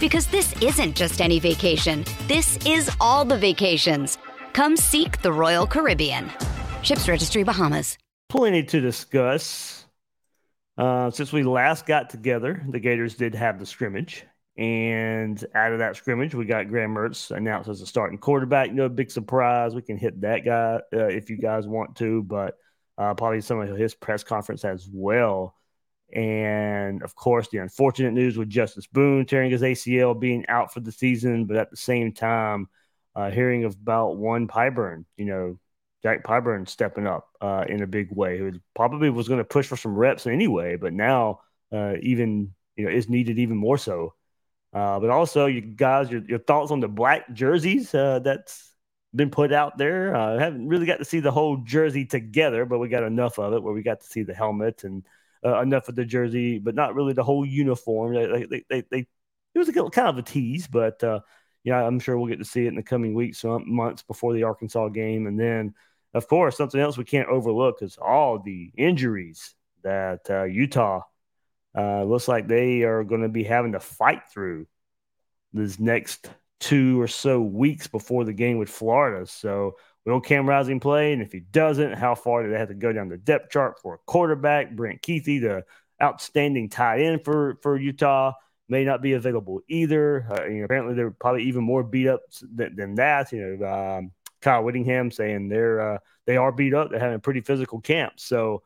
Because this isn't just any vacation, this is all the vacations. Come seek the Royal Caribbean. Ships Registry Bahamas. Plenty to discuss. Uh, since we last got together, the Gators did have the scrimmage. And out of that scrimmage, we got Graham Mertz announced as a starting quarterback. No big surprise. We can hit that guy uh, if you guys want to, but uh, probably some of his press conference as well. And of course, the unfortunate news with Justus Boone tearing his ACL, being out for the season, but at the same time, uh, hearing about one Pyburn, you know, Jack Pyburn stepping up uh, in a big way, who probably was going to push for some reps anyway, but now uh, even you know is needed even more so. Uh, but also, you guys, your, your thoughts on the black jerseys uh, that's been put out there. I haven't really got to see the whole jersey together, but we got enough of it where we got to see the helmet and uh, enough of the jersey, but not really the whole uniform. They, they, they, they it was a kind of a tease, but uh, yeah, I'm sure we'll get to see it in the coming weeks, months before the Arkansas game, and then of course something else we can't overlook is all the injuries that uh, Utah uh, looks like they are going to be having to fight through this next two or so weeks before the game with Florida. So Will Cam Rising play? And if he doesn't, how far do they have to go down the depth chart for a quarterback? Brant Kuithe, the outstanding tight end for, for Utah, may not be available either. Uh, you know, apparently, they're probably even more beat up than, than that. You know, um, Kyle Whittingham saying they're uh, they are beat up. They're having a pretty physical camp. So,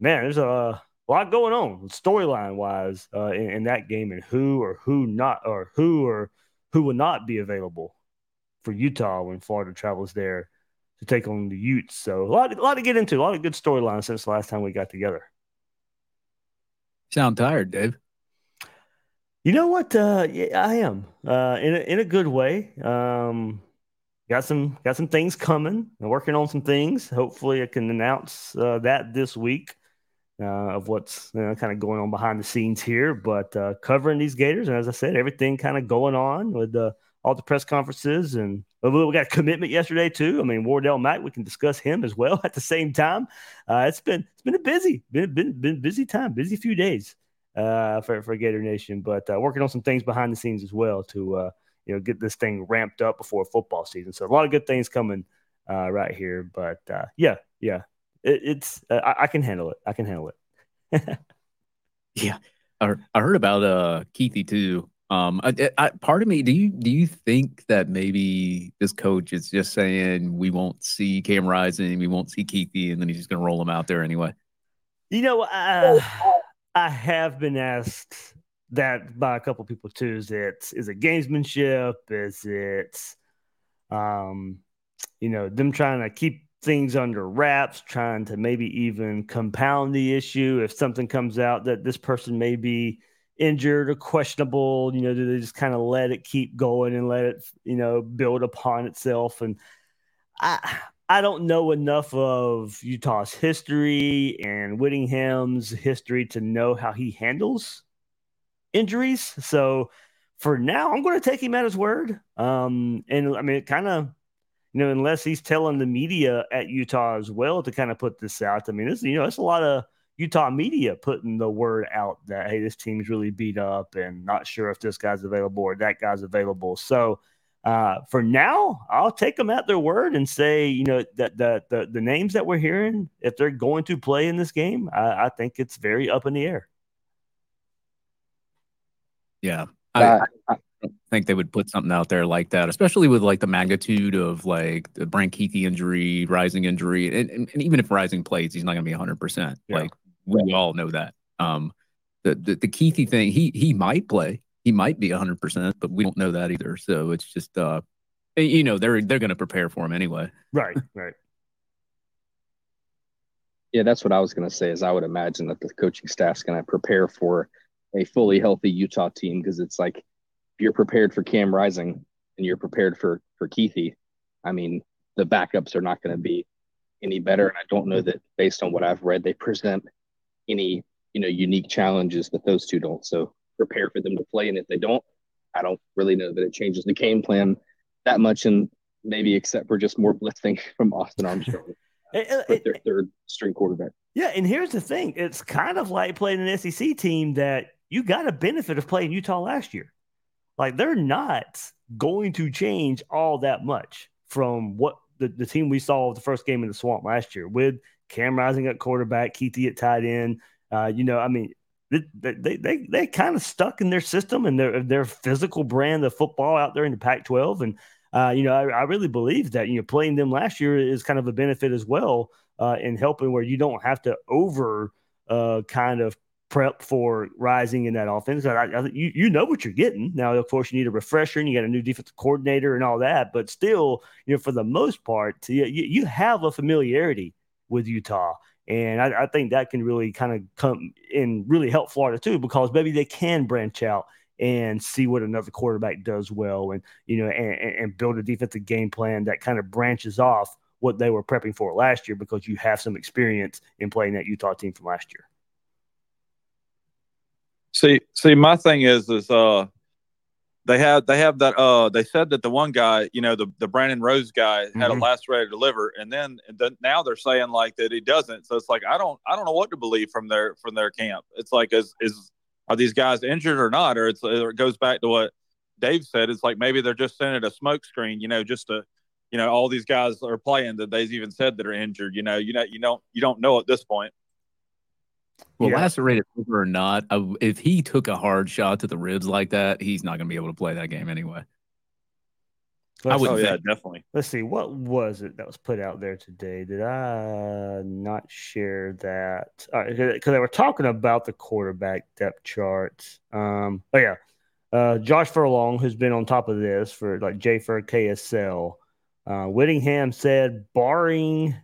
man, there's a lot going on storyline wise uh, in, in that game, and who or who not or who or who will not be available for Utah when Florida travels there to take on the Utes. So a lot, a lot to get into, a lot of good storylines since the last time we got together. Sound tired, Dave? You know what? Uh, yeah, I am uh, in a, in a good way. Um, got some got some things coming. I'm working on some things. Hopefully, I can announce uh, that this week uh, of what's you know, kind of going on behind the scenes here. But uh, covering these Gators, and as I said, everything kind of going on with the all the press conferences and we got a commitment yesterday too. I mean, Wardell Mack, we can discuss him as well at the same time. Uh, it's been it's been a busy, been been been busy time, busy few days uh, for for Gator Nation, but uh, working on some things behind the scenes as well to uh, you know get this thing ramped up before football season. So a lot of good things coming uh, right here. But uh, yeah, yeah, it, it's I, I, can handle it. I can handle it. yeah, I, I heard about uh Kuithe too. Um, I, I, part of me, do you do you think that maybe this coach is just saying we won't see Cam Rising, we won't see Kuithe, and then he's just going to roll him out there anyway? You know, uh, I have been asked that by a couple people too. Is it is it gamesmanship? Is it, um, you know, them trying to keep things under wraps, trying to maybe even compound the issue if something comes out that this person may be injured or questionable? You know, do they just kind of let it keep going and let it, you know, build upon itself? And I, I don't know enough of Utah's history and Whittingham's history to know how he handles injuries. So for now, I'm going to take him at his word. Um, and I mean, it kind of, you know, unless he's telling the media at Utah as well to kind of put this out. I mean, it's you know, it's a lot of Utah media putting the word out that hey, this team's really beat up and not sure if this guy's available or that guy's available. So uh, for now, I'll take them at their word and say, you know, that the, the the names that we're hearing, if they're going to play in this game, I, I think it's very up in the air. Yeah, I, I, don't think they would put something out there like that, especially with like the magnitude of like the Brant Kuithe injury, Rising injury, and, and, and even if Rising plays, he's not going to be 100. Yeah. percent Like we all know that. Um, the the, the Kuithe thing, he he might play, he might be 100, percent but we don't know that either. So it's just uh, you know, they're they're going to prepare for him anyway. Right, right. Yeah, that's what I was going to say. Is I would imagine that the coaching staff's going to prepare for a fully healthy Utah team because it's like if you're prepared for Cam Rising and you're prepared for for Kuithe, I mean the backups are not going to be any better. And I don't know that based on what I've read, they present any you know unique challenges that those two don't. So prepare for them to play, and if they don't, I don't really know that it changes the game plan that much, and maybe except for just more blitzing from Austin Armstrong. It, their third string quarterback. Yeah, and here's the thing: it's kind of like playing an SEC team that you got a benefit of playing Utah last year. Like they're not going to change all that much from what the, the team we saw the first game in the swamp last year with Cam Rising at quarterback, Kuithe at tight end. Uh, you know, I mean, they they they, they kind of stuck in their system and their their physical brand of football out there in the Pac-12. And uh, you know, I, I, really believe that you know playing them last year is kind of a benefit as well uh, in helping where you don't have to over uh, kind of prep for rising in that offense. I, I, you, you know what you're getting. Now, of course, you need a refresher and you got a new defensive coordinator and all that, but still, you know, for the most part, you, you have a familiarity with Utah. And I, I think that can really kind of come and really help Florida too, because maybe they can branch out and see what another quarterback does well and, you know, and, and build a defensive game plan that kind of branches off what they were prepping for last year because you have some experience in playing that Utah team from last year. See, see, my thing is, is uh, they have they have that uh, they said that the one guy, you know, the the Brandon Rose guy had mm-hmm. a lacerated liver, and then and then now they're saying like that he doesn't. So it's like I don't I don't know what to believe from their from their camp. It's like is is are these guys injured or not, or it's or it goes back to what Dave said. It's like maybe they're just sending a smoke screen, you know, just to you know all these guys are playing that they've even said that are injured. You know, you know you don't you don't know at this point. Well, yeah. lacerated liver or not, I, if he took a hard shot to the ribs like that, he's not going to be able to play that game anyway. Let's, I would. Oh yeah, definitely. Let's see. What was it that was put out there today? Did I not share that? Because they were talking about the quarterback depth chart. Um, oh yeah, uh, Josh Furlong, who's been on top of this for like J for KSL. Uh, Whittingham said, barring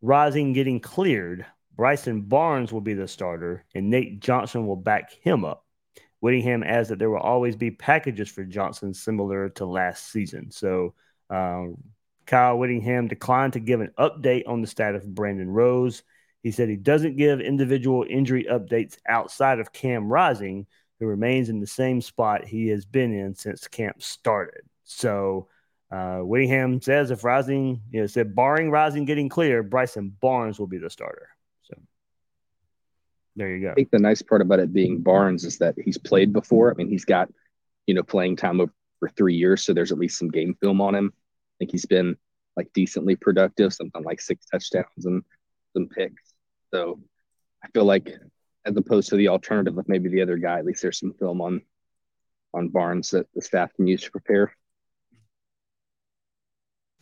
Rising getting cleared, Bryson Barnes will be the starter, and Nate Johnson will back him up. Whittingham adds that there will always be packages for Johnson similar to last season. So um, Kyle Whittingham declined to give an update on the status of Brandon Rose. He said he doesn't give individual injury updates outside of Cam Rising, who remains in the same spot he has been in since camp started. So uh, Whittingham says if Rising, you know, said barring Rising getting clear, Bryson Barnes will be the starter. There you go. I think the nice part about it being Barnes is that he's played before. I mean, he's got, you know, playing time over for three years. So there's at least some game film on him. I think he's been like decently productive, something like six touchdowns and some picks. So I feel like as opposed to the alternative of maybe the other guy, at least there's some film on on Barnes that the staff can use to prepare.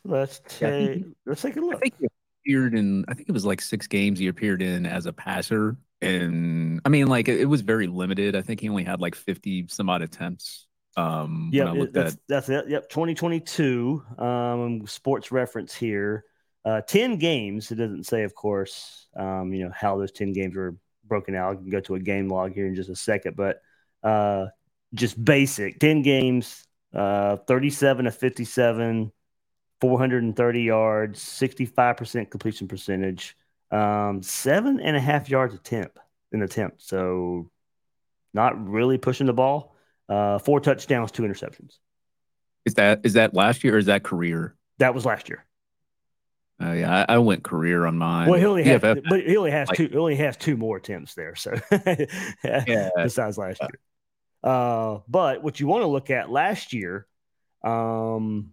Let's take let's take a look. I think he appeared in I think it was like six games he appeared in as a passer and I mean, like it, was very limited. I think he only had like fifty some odd attempts. Um, yeah, that's, at... that's it. Yep, twenty twenty two. Um, sports reference here. Uh, ten games. It doesn't say, of course, um, you know how those ten games were broken out. I can go to a game log here in just a second, but uh, just basic ten games, uh, thirty seven to fifty seven, four hundred and thirty yards, sixty five percent completion percentage um, seven and a half yards attempt in attempt. So not really pushing the ball. Uh, four touchdowns, two interceptions. Is that is that last year or is that career? That was last year. Oh uh, yeah, I, I, went career on mine. Well, he only has, but he only has like, two. Only has two more attempts there. So yeah, besides last year. Uh, but what you want to look at last year, um,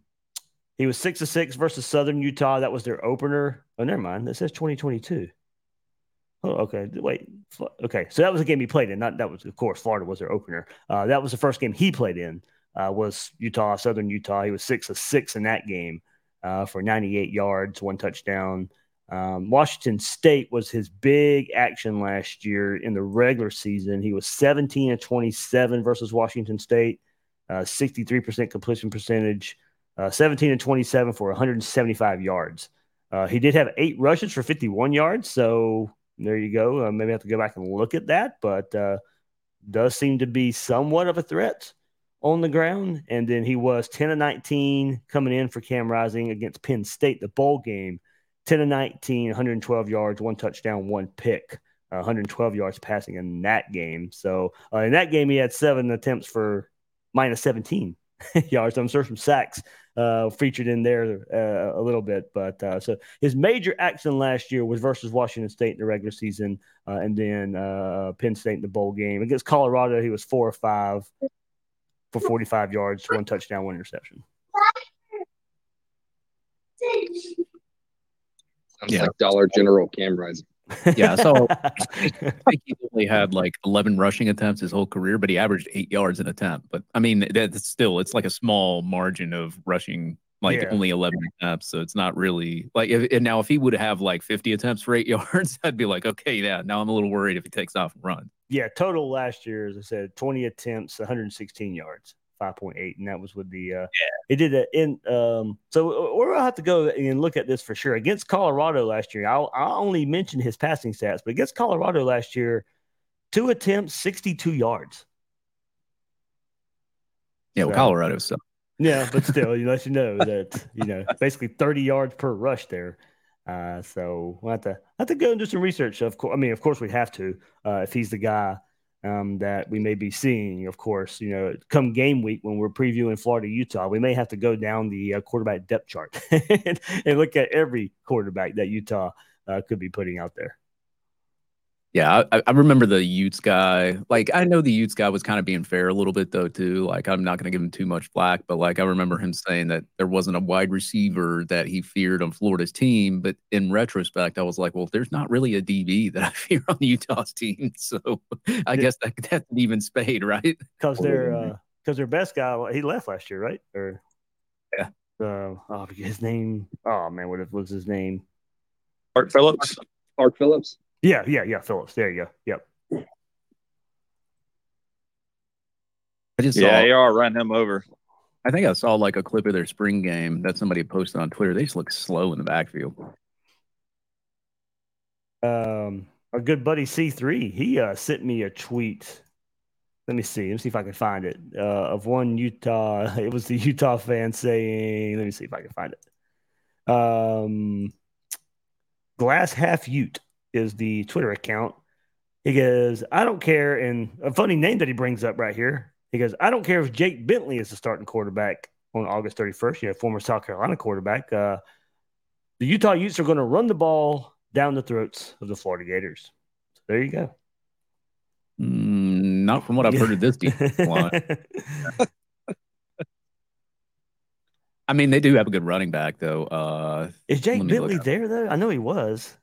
he was six to six versus Southern Utah. That was their opener. Oh, never mind. That says 2022. Oh, okay. Wait. Okay. So that was a game he played in. Not that was, of course, Florida was their opener. Uh, that was the first game he played in. uh, was Utah, Southern Utah. He was six of six in that game uh, for 98 yards, one touchdown. Um, Washington State was his big action last year in the regular season. He was 17 and 27 versus Washington State, uh, 63% completion percentage, uh, 17 and 27 for 175 yards. Uh, he did have eight rushes for 51 yards. So there you go. Uh, maybe I have to go back and look at that, but uh, does seem to be somewhat of a threat on the ground. And then he was 10 and 19 coming in for Cam Rising against Penn State, the bowl game. 10 and 19, 112 yards, one touchdown, one pick, uh, 112 yards passing in that game. So uh, in that game, he had seven attempts for minus 17 yards. I'm sure some sacks uh, featured in there uh, a little bit. But uh, so his major action last year was versus Washington State in the regular season, uh, and then uh, Penn State in the bowl game against Colorado. He was four or five for 45 yards, one touchdown, one interception. Sounds yeah. like Dollar General Cam Rising. Yeah, so I think he only had like 11 rushing attempts his whole career, but he averaged eight yards an attempt. But I mean, that's still it's like a small margin of rushing, like yeah. only 11 attempts. So it's not really like if, and now if he would have like 50 attempts for eight yards, I'd be like, okay, yeah. Now I'm a little worried if he takes off and runs. Yeah, total last year, as I said, 20 attempts, 116 yards. 5.8 and that was with the uh yeah. it did it in um so we'll have to go and look at this for sure. Against colorado last year i'll, I'll only mention his passing stats but against colorado last year two attempts 62 yards. Yeah well, colorado so yeah but still you let you know that you know basically 30 yards per rush there. Uh so we'll have to I have to go and do some research of course i mean of course we have to uh if he's the guy um, that we may be seeing. Of course, you know, come game week when we're previewing Florida Utah, we may have to go down the uh, quarterback depth chart and, look at every quarterback that Utah uh, could be putting out there. Yeah, I, I, remember the Utes guy. Like, I know the Utes guy was kind of being fair a little bit though, too. Like, I'm not going to give him too much flack, but like, I remember him saying that there wasn't a wide receiver that he feared on Florida's team. But in retrospect, I was like, well, there's not really a DB that I fear on Utah's team. So I yeah. guess that that's an even spade, right? Because their because uh, their best guy he left last year, right? Or yeah, uh, oh, his name. Oh man, what was his name? Art Phillips. Art Phillips. Yeah, yeah, yeah. Phillips. There you go. Yep. I just yeah, saw, AR ran him over. I think I saw like a clip of their spring game that somebody posted on Twitter. They just look slow in the backfield. Um, our good buddy C3, he uh, sent me a tweet. Let me see. Let me see if I can find it. Uh, of one Utah. It was the Utah fan saying, let me see if I can find it. Um, glass half Ute is the Twitter account. He goes, I don't care. And a funny name that he brings up right here. He goes, I don't care if Jake Bentley is the starting quarterback on August 31st. You know, former South Carolina quarterback. Uh, the Utah Utes are going to run the ball down the throats of the Florida Gators. So there you go. Mm, not from what I've heard of this team. I mean, they do have a good running back, though. Uh, is Jake Bentley there, though? I know he was.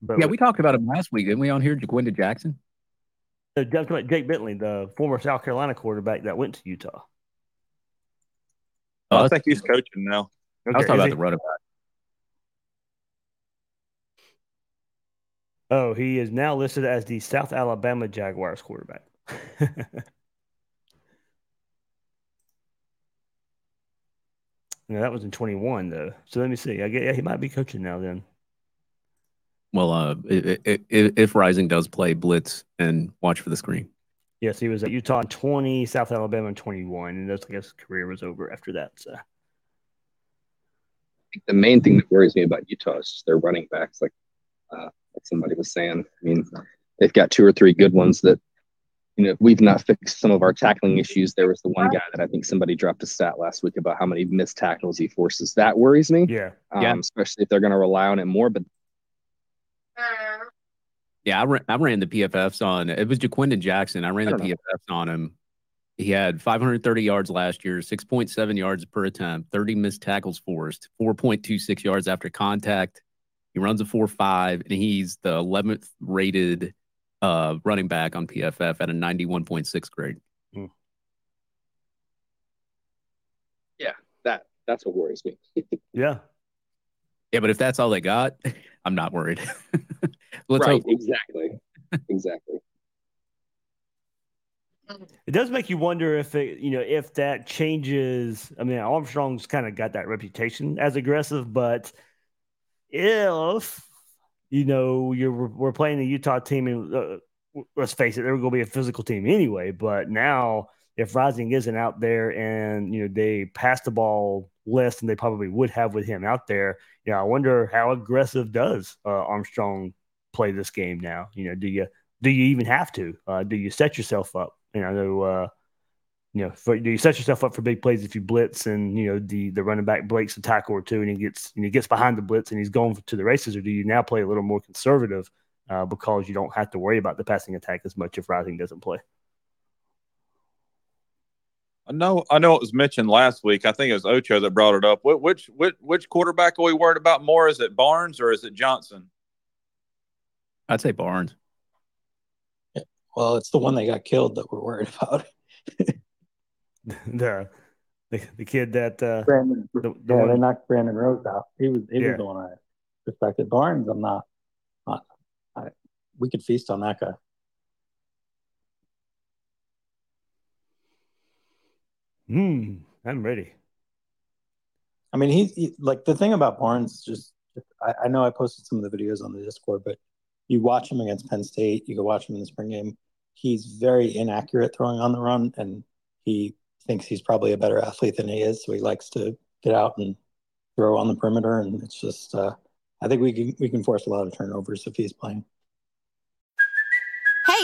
But yeah, we talked about him last week, didn't we? On here, Ja'Quinden Jackson. Just Uh, Jake Bentley, the former South Carolina quarterback that went to Utah. Oh, I think he's coaching now. Okay. I was talking about he? the running back. Oh, he is now listed as the South Alabama Jaguars quarterback. Yeah, that was in 21, though. So let me see. I get, yeah, he might be coaching now then. Well, uh, if, if Rising does play blitz and watch for the screen. Yes, he was at Utah in 20, South Alabama in 21, and that's, I guess his career was over after that. So the main thing that worries me about Utah is their running backs. Like, uh, like somebody was saying, I mean, they've got two or three good ones that, you know, we've not fixed some of our tackling issues. There was the one guy that I think somebody dropped a stat last week about how many missed tackles he forces. That worries me. Yeah. Um, yeah. Especially if they're going to rely on it more. But yeah, I ran, I ran the PFFs on it was Ja'Quinden Jackson. I ran I the PFFs on him. He had 530 yards last year, 6.7 yards per attempt, 30 missed tackles forced, 4.26 yards after contact. He runs a 4 5, and he's the 11th rated uh, running back on PFF at a 91.6 grade. Hmm. Yeah, that that's what worries me. yeah. Yeah, but if that's all they got, I'm not worried. Let's right, hope. exactly. exactly. It does make you wonder if it, you know, if that changes. I mean, Armstrong's kind of got that reputation as aggressive, but if you know you're we're playing the Utah team, and uh, let's face it, they're going to be a physical team anyway. But now, if Rising isn't out there and you know they pass the ball less than they probably would have with him out there, you know, I wonder how aggressive does uh, Armstrong play this game now? You know, do you do you even have to? Uh, do you set yourself up? You know, uh, you know, for, do you set yourself up for big plays if you blitz and you know the the running back breaks a tackle or two and he gets and he gets behind the blitz and he's going to the races, or do you now play a little more conservative uh, because you don't have to worry about the passing attack as much if Rising doesn't play? I know, I know it was mentioned last week. I think it was Ocho that brought it up. Which which which quarterback are we worried about more? Is it Barnes or is it Johnson? I'd say Barnes. Well, it's the one that got killed that we're worried about. the, the the kid that uh, Brandon, the, the yeah, one, they knocked Brandon Rose out. He was he yeah. was the one I respected. Barnes, I'm not. not I, we could feast on that guy. Hmm, I'm ready. I mean, he's he, like the thing about Barnes. Just I, I know I posted some of the videos on the Discord, but you watch him against Penn State, you go watch him in the spring game. He's very inaccurate throwing on the run, and he thinks he's probably a better athlete than he is. So he likes to get out and throw on the perimeter, and it's just uh, I think we can we can force a lot of turnovers if he's playing.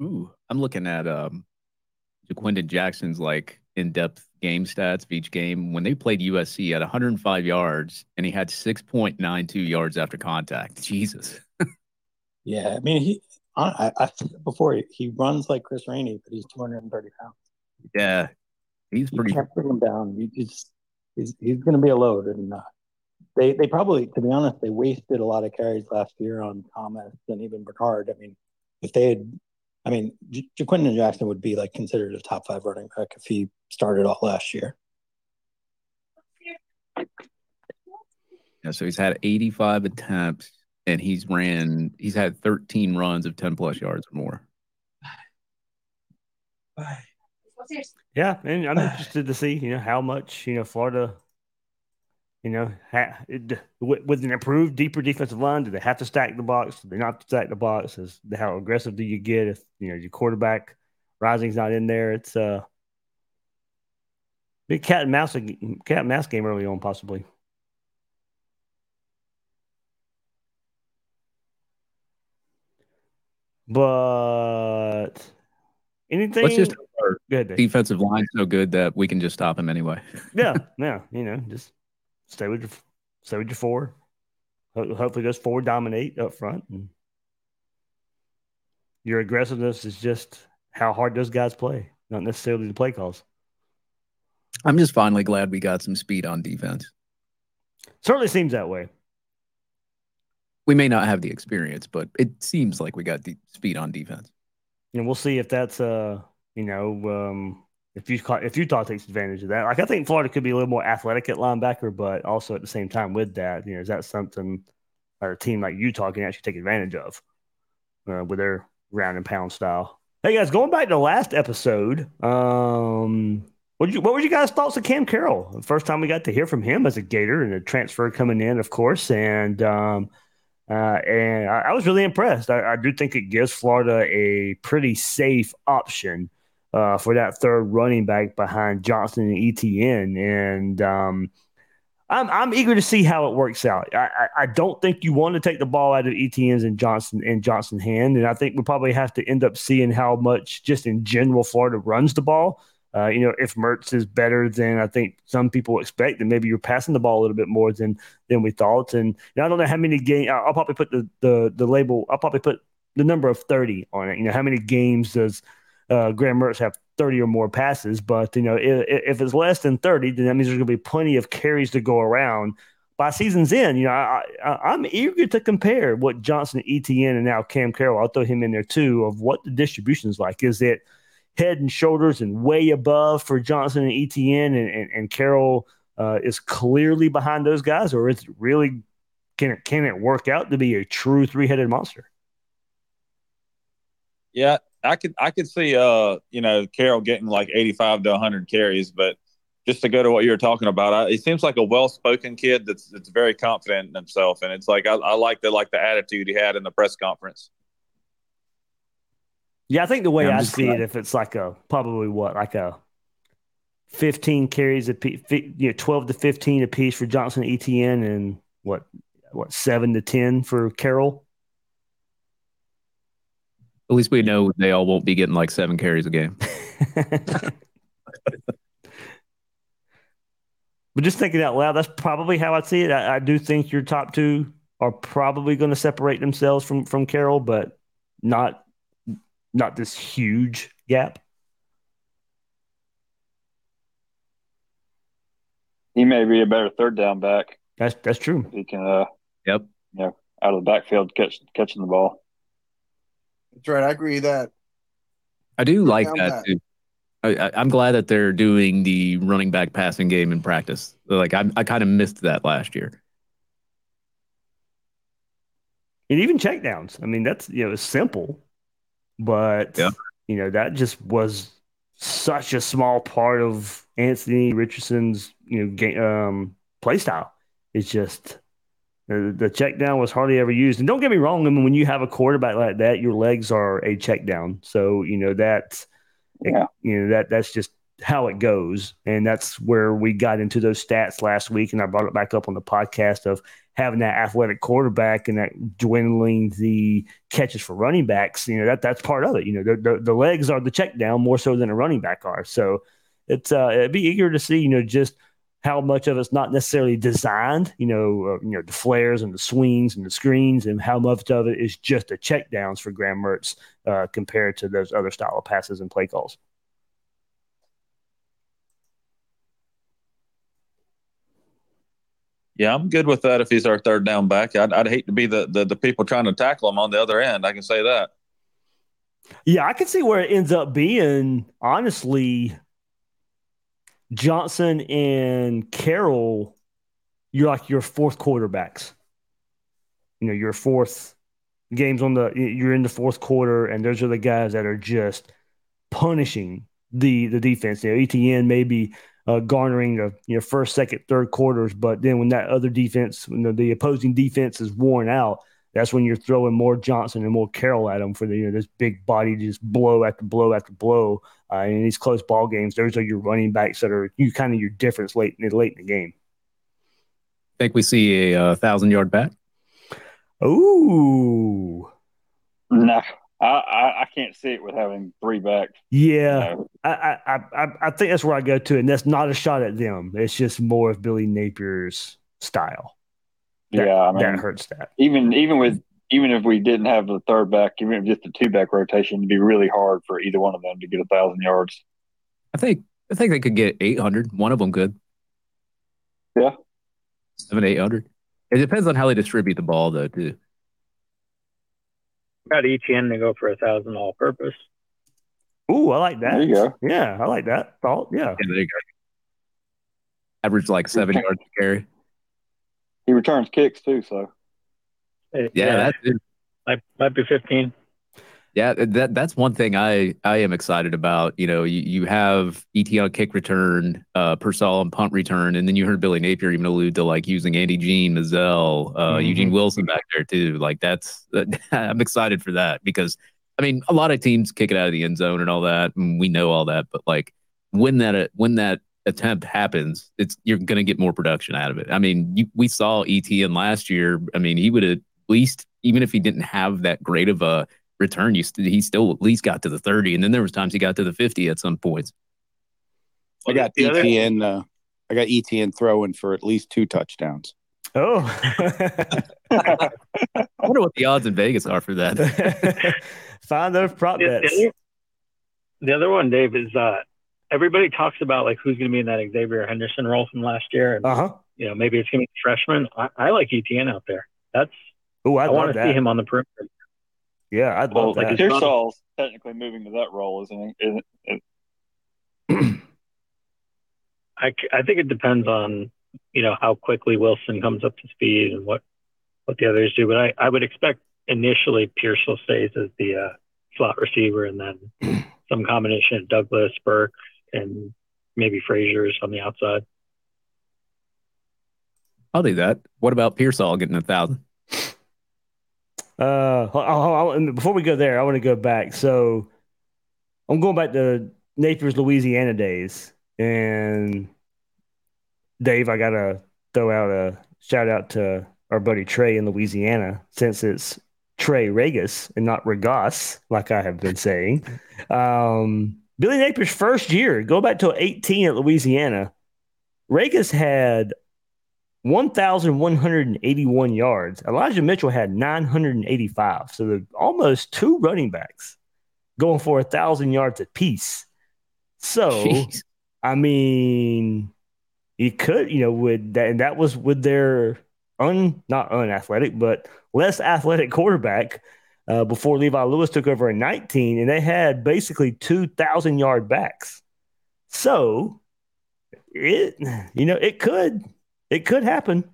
Ooh, I'm looking at um, Ja'Quinden Jackson's like in-depth game stats of each game. When they played USC at 105 yards, and he had 6.92 yards after contact. Jesus. yeah, I mean, he. I, I before he, he runs like Chris Rainey, but he's 230 pounds. Yeah, he's pretty. You can't bring him down. You just he's he's going to be a load, and uh, they they probably, to be honest, they wasted a lot of carries last year on Thomas and even Bernard. I mean, if they had I mean, J- Ja'Quinden Jackson would be like considered a top five running back if he started all last year. Yeah, so he's had 85 attempts and he's ran, he's had 13 runs of 10 plus yards or more. Yeah, and I'm interested to see, you know, how much, you know, Florida you know, ha- it, with an improved, deeper defensive line, do they have to stack the box? Do they not to stack the box? Is how aggressive do you get if you know your quarterback rising's not in there? It's a uh, big cat and mouse cat and mouse game early on, possibly. But anything? Let's just our good defensive line so good that we can just stop him anyway. yeah, yeah, you know, just stay with your stay with your four. Hopefully, those four dominate up front. And your aggressiveness is just how hard those guys play, not necessarily the play calls. I'm just finally glad we got some speed on defense. Certainly seems that way. We may not have the experience, but it seems like we got the speed on defense. And we'll see if that's uh you know um if you if Utah takes advantage of that. Like I think Florida could be a little more athletic at linebacker, but also at the same time with that, you know, is that something a team like Utah can actually take advantage of uh, with their round and pound style? Hey guys, going back to the last episode, um, What you what were you guys' thoughts of Cam Carroll? The first time we got to hear from him as a Gator and a transfer coming in, of course, and um, uh, and I, I, was really impressed. I, I, do think it gives Florida a pretty safe option uh, for that third running back behind Johnson and ETN, and um, I'm I'm eager to see how it works out. I, I, I don't think you want to take the ball out of ETN's and Johnson and Johnson hand, and I think we'll probably have to end up seeing how much just in general Florida runs the ball. Uh, you know, if Mertz is better than I think some people expect, then maybe you're passing the ball a little bit more than than we thought. And I don't know how many games. I'll probably put the, the the label. I'll probably put the number of thirty on it. You know, how many games does uh, Graham Mertz have 30 or more passes. But, you know, if, if it's less than 30, then that means there's going to be plenty of carries to go around. By season's end, you know, I, I, am eager to compare what Johnson, ETN, and now Cam Carroll, I'll throw him in there too, of what the distribution is like. Is it head and shoulders and way above for Johnson and ETN and, and, and Carroll uh, is clearly behind those guys, or is it really can it can it work out to be a true three headed monster? Yeah, I could I could see uh you know Carroll getting like 85 to 100 carries, but just to go to what you were talking about, I, he seems like a well-spoken kid that's that's very confident in himself, and it's like I, I like the like the attitude he had in the press conference. Yeah, I think the way I see glad. it, if it's like a probably what like a 15 carries a piece, you know, 12 to 15 a piece for Johnson ETN, and what what seven to 10 for Carroll. At least we know they all won't be getting like seven carries a game. but just thinking out loud, that's probably how I see it. I, I do think your top two are probably going to separate themselves from from Carroll, but not not this huge gap. He may be a better third down back. That's that's true. He can, uh, yep, you know, out of the backfield catch catching the ball. That's right. I agree that. I do like that too. I, am glad that they're doing the running back passing game in practice. Like I, I kind of missed that last year. And even checkdowns. I mean, that's you know, it's simple, but yeah. you know that just was such a small part of Anthony Richardson's you know game, um, play style. It's just the, check down was hardly ever used. And don't get me wrong, I mean, when you have a quarterback like that, your legs are a check down. So, you know, that's, yeah. you know, that that's just how it goes. And that's where we got into those stats last week. And I brought it back up on the podcast of having that athletic quarterback and that dwindling the catches for running backs. You know, that that's part of it. You know, the, the, the legs are the check down more so than a running back are. So it's, uh, it'd be eager to see, you know, just – how much of it's not necessarily designed, you know, uh, you know, the flares and the swings and the screens, and how much of it is just the checkdowns for Graham Mertz uh, compared to those other style of passes and play calls. Yeah, I'm good with that. If he's our third down back, I'd, I'd hate to be the, the the people trying to tackle him on the other end. I can say that. Yeah, I can see where it ends up being. Honestly, Johnson and Carroll, you're like your fourth quarterbacks. You know, your fourth games on the you're in the fourth quarter, and those are the guys that are just punishing the the defense. You know, ETN maybe uh, garnering the you know first, second, third quarters, but then when that other defense, when the, the opposing defense is worn out, that's when you're throwing more Johnson and more Carroll at them for the you know this big body just blow after blow after blow. Uh, in these close ball games, those are your running backs that are you kind of your difference late late in the game. I Think we see a, a thousand yard back. Ooh, no. I, I, I, can't see it with having three backs. Yeah, you know? I, I, I I think that's where I go to, and that's not a shot at them. It's just more of Billy Napier's style. That, yeah, I mean, that hurts that. Even even with even if we didn't have the third back, even if just a two back rotation, it'd be really hard for either one of them to get a thousand yards. I think I think they could get eight hundred. One of them could. Yeah, seven eight hundred. It depends on how they distribute the ball, though, too. Got ETN to go for a thousand all purpose. Ooh, I like that. There you go. Yeah, I like that thought. Yeah. yeah there you go. Average like seven yards to carry. He returns kicks too, so yeah, yeah that might might be fifteen. Yeah, that that's one thing I I am excited about. You know, you, you have ET on kick return, uh, Pearsall on punt return, and then you heard Billy Napier even allude to like using Andy Jean, Mazzell, uh, Mhm. Eugene Wilson back there too. Like that's I'm excited for that because I mean a lot of teams kick it out of the end zone and all that, and we know all that. But like when that when that attempt happens, it's you're going to get more production out of it. I mean, you, we saw ETN last year. I mean, he would at least even if he didn't have that great of a return, you st- he still at least got to the 30, and then there was times he got to the 50 at some points. I got The other- ETN. Uh, I got ETN throwing for at least two touchdowns. Oh, I wonder what the odds in Vegas are for that. find those prop The, bets. the, other, the other one, Dave, is uh, everybody talks about like who's going to be in that Xavier Henderson role from last year, and Uh huh. you know maybe it's going to be freshman. I, I like ETN out there. That's Oh, I I want to see him on the perimeter. Yeah, I'd Well, love that. like Pearsall's technically moving to that role, isn't he? Isn't it? I, c- I think it depends on you know how quickly Wilson comes up to speed and what what the others do. But I, I would expect initially Pearsall stays as the uh, slot receiver, and then some combination of Douglas, Burke, and maybe Frazier's on the outside. I'll do that. What about Pearsall getting a thousand? Uh, hold- hold on, and before we go there, I want to go back. So I'm going back to Napier's Louisiana days, and Dave, I gotta throw out a shout out to our buddy Trey in Louisiana, since it's Trey Ragas and not Regas, like I have been saying. Um, Billy Napier's first year, go back to 18 at Louisiana. Ragas had 1,181 yards. Elijah Mitchell had 985. So they're almost two running backs going for a thousand yards apiece. So, Jeez. I mean, you could, you know, with that, and that was with their un, not unathletic, but less athletic quarterback uh, before Levi Lewis took over in 19, and they had basically 2,000 yard backs. So, it, you know, it could, it could happen.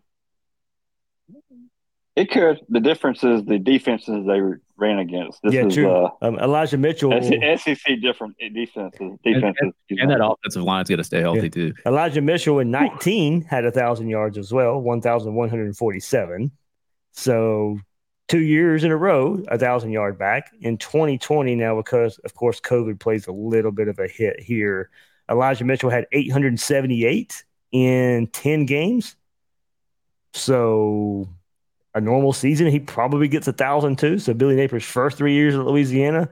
It could. The difference is the defenses they ran against. This yeah, is true. uh, um, Elijah Mitchell. SEC different defenses. Defenses. and- and that offensive line's got to stay healthy too. Elijah Mitchell in 19 had a thousand yards as well, 1,147. So two years in a row, a thousand yard back. In 2020 now, because of course COVID plays a little bit of a hit here. Elijah Mitchell had 878 in 10 games. So a normal season, he probably gets a thousand too. So Billy Napier's first three years at Louisiana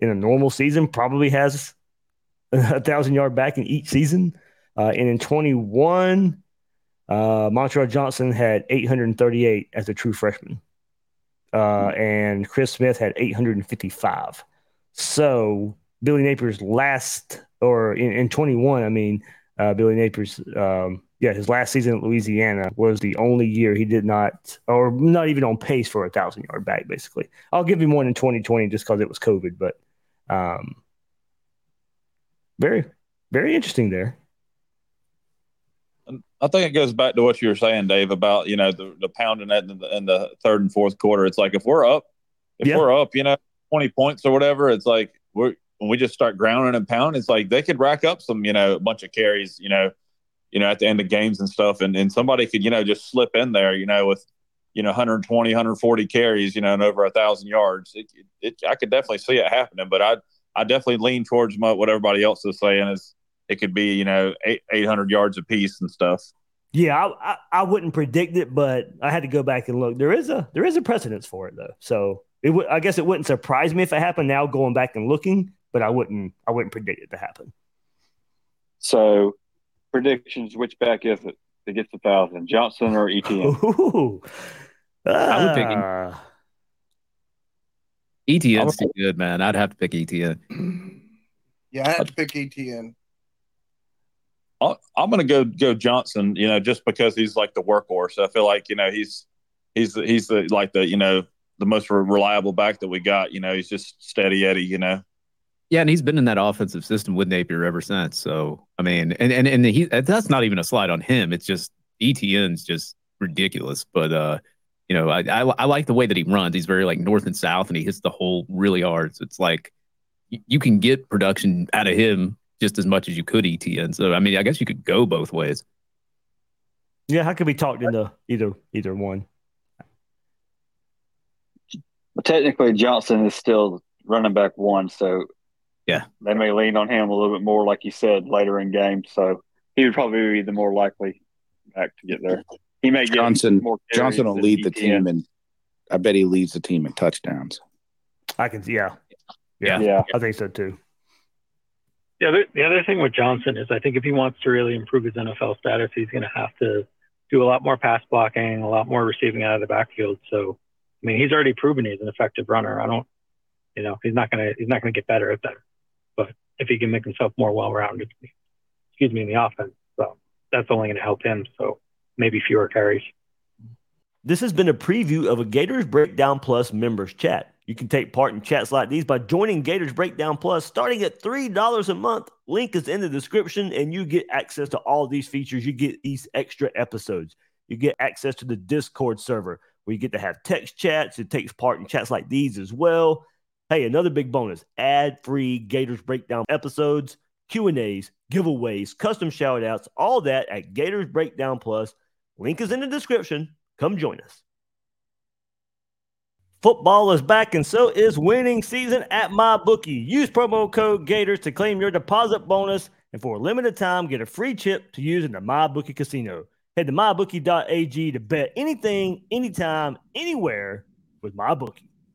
in a normal season probably has a thousand yard back in each season. Uh, and in 21, uh, Montrell Johnson had 838 as a true freshman. Uh, and Chris Smith had 855. So Billy Napier's last, or in, in 21, I mean, uh, Billy Napier's, um, yeah, his last season at Louisiana was the only year he did not, or not even on pace for a thousand yard back, basically. I'll give him one in 2020 just because it was COVID, but um, very, very interesting there. I think it goes back to what you were saying, Dave, about you know the, the pounding that in the, in the third and fourth quarter. It's like if we're up, if Yeah. we're up, you know, twenty points or whatever, it's like we're when we just start grounding and pounding. It's like they could rack up some, you know, a bunch of carries, you know, you know, at the end of games and stuff, and and somebody could you know just slip in there, you know, with you know 120, 140 carries, you know, and over a thousand yards. It, it, I could definitely see it happening, but I I definitely lean towards my, what everybody else is saying is it could be you know eight eight hundred yards apiece and stuff. Yeah, I, I, I wouldn't predict it, but I had to go back and look. There is a there is a precedence for it though, so it would I guess it wouldn't surprise me if it happened now going back and looking, but I wouldn't I wouldn't predict it to happen. So predictions: which back is it that gets a thousand, Johnson or ETN? Ooh, I would pick him. Ah. ETN's too good, man. I'd have to pick ETN. Yeah, I had to pick ETN. I'll, I'm going to go go Johnson. You know, just because he's like the workhorse. I feel like you know he's he's the, he's the like the you know the most reliable back that we got. You know, he's just steady Eddie. You know, Yeah, and he's been in that offensive system with Napier ever since. So I mean, and and and he that's not even a slide on him. It's just ETN's just ridiculous. But uh, you know, I, I, I like the way that he runs. He's very like north and south, and he hits the hole really hard. So it's like you can get production out of him just as much as you could ETN. So I mean, I guess you could go both ways. Yeah, how could be talked into either either one? But technically, Johnson is still running back one, so yeah, they may lean on him a little bit more, like you said, later in games. So he would probably be the more likely back to get there. He may Johnson. more Johnson will than lead the team, and I bet he leads the team in touchdowns. I can, yeah, yeah, Yeah. I think so too. The other the other thing with Johnson is I think if he wants to really improve his NFL status, he's going to have to do a lot more pass blocking, a lot more receiving out of the backfield. So, I mean, he's already proven he's an effective runner. I don't, you know, he's not gonna he's not gonna get better at that. But if he can make himself more well-rounded, excuse me, in the offense, so that's only going to help him. So maybe fewer carries. This has been a preview of a Gators Breakdown Plus members chat. You can take part in chats like these by joining Gators Breakdown Plus starting at $3 a month. Link is in the description, and you get access to all these features. You get these extra episodes. You get access to the Discord server where you get to have text chats. It takes part in chats like these as well. Hey, another big bonus: ad-free Gators Breakdown episodes, Q and A's, giveaways, custom shout-outs, all that at Gators Breakdown Plus. Link is in the description. Come join us. Football is back, and so is winning season at MyBookie. Use promo code Gators to claim your deposit bonus, and for a limited time, get a free chip to use in the MyBookie casino. Head to mybookie.ag to bet anything, anytime, anywhere with MyBookie.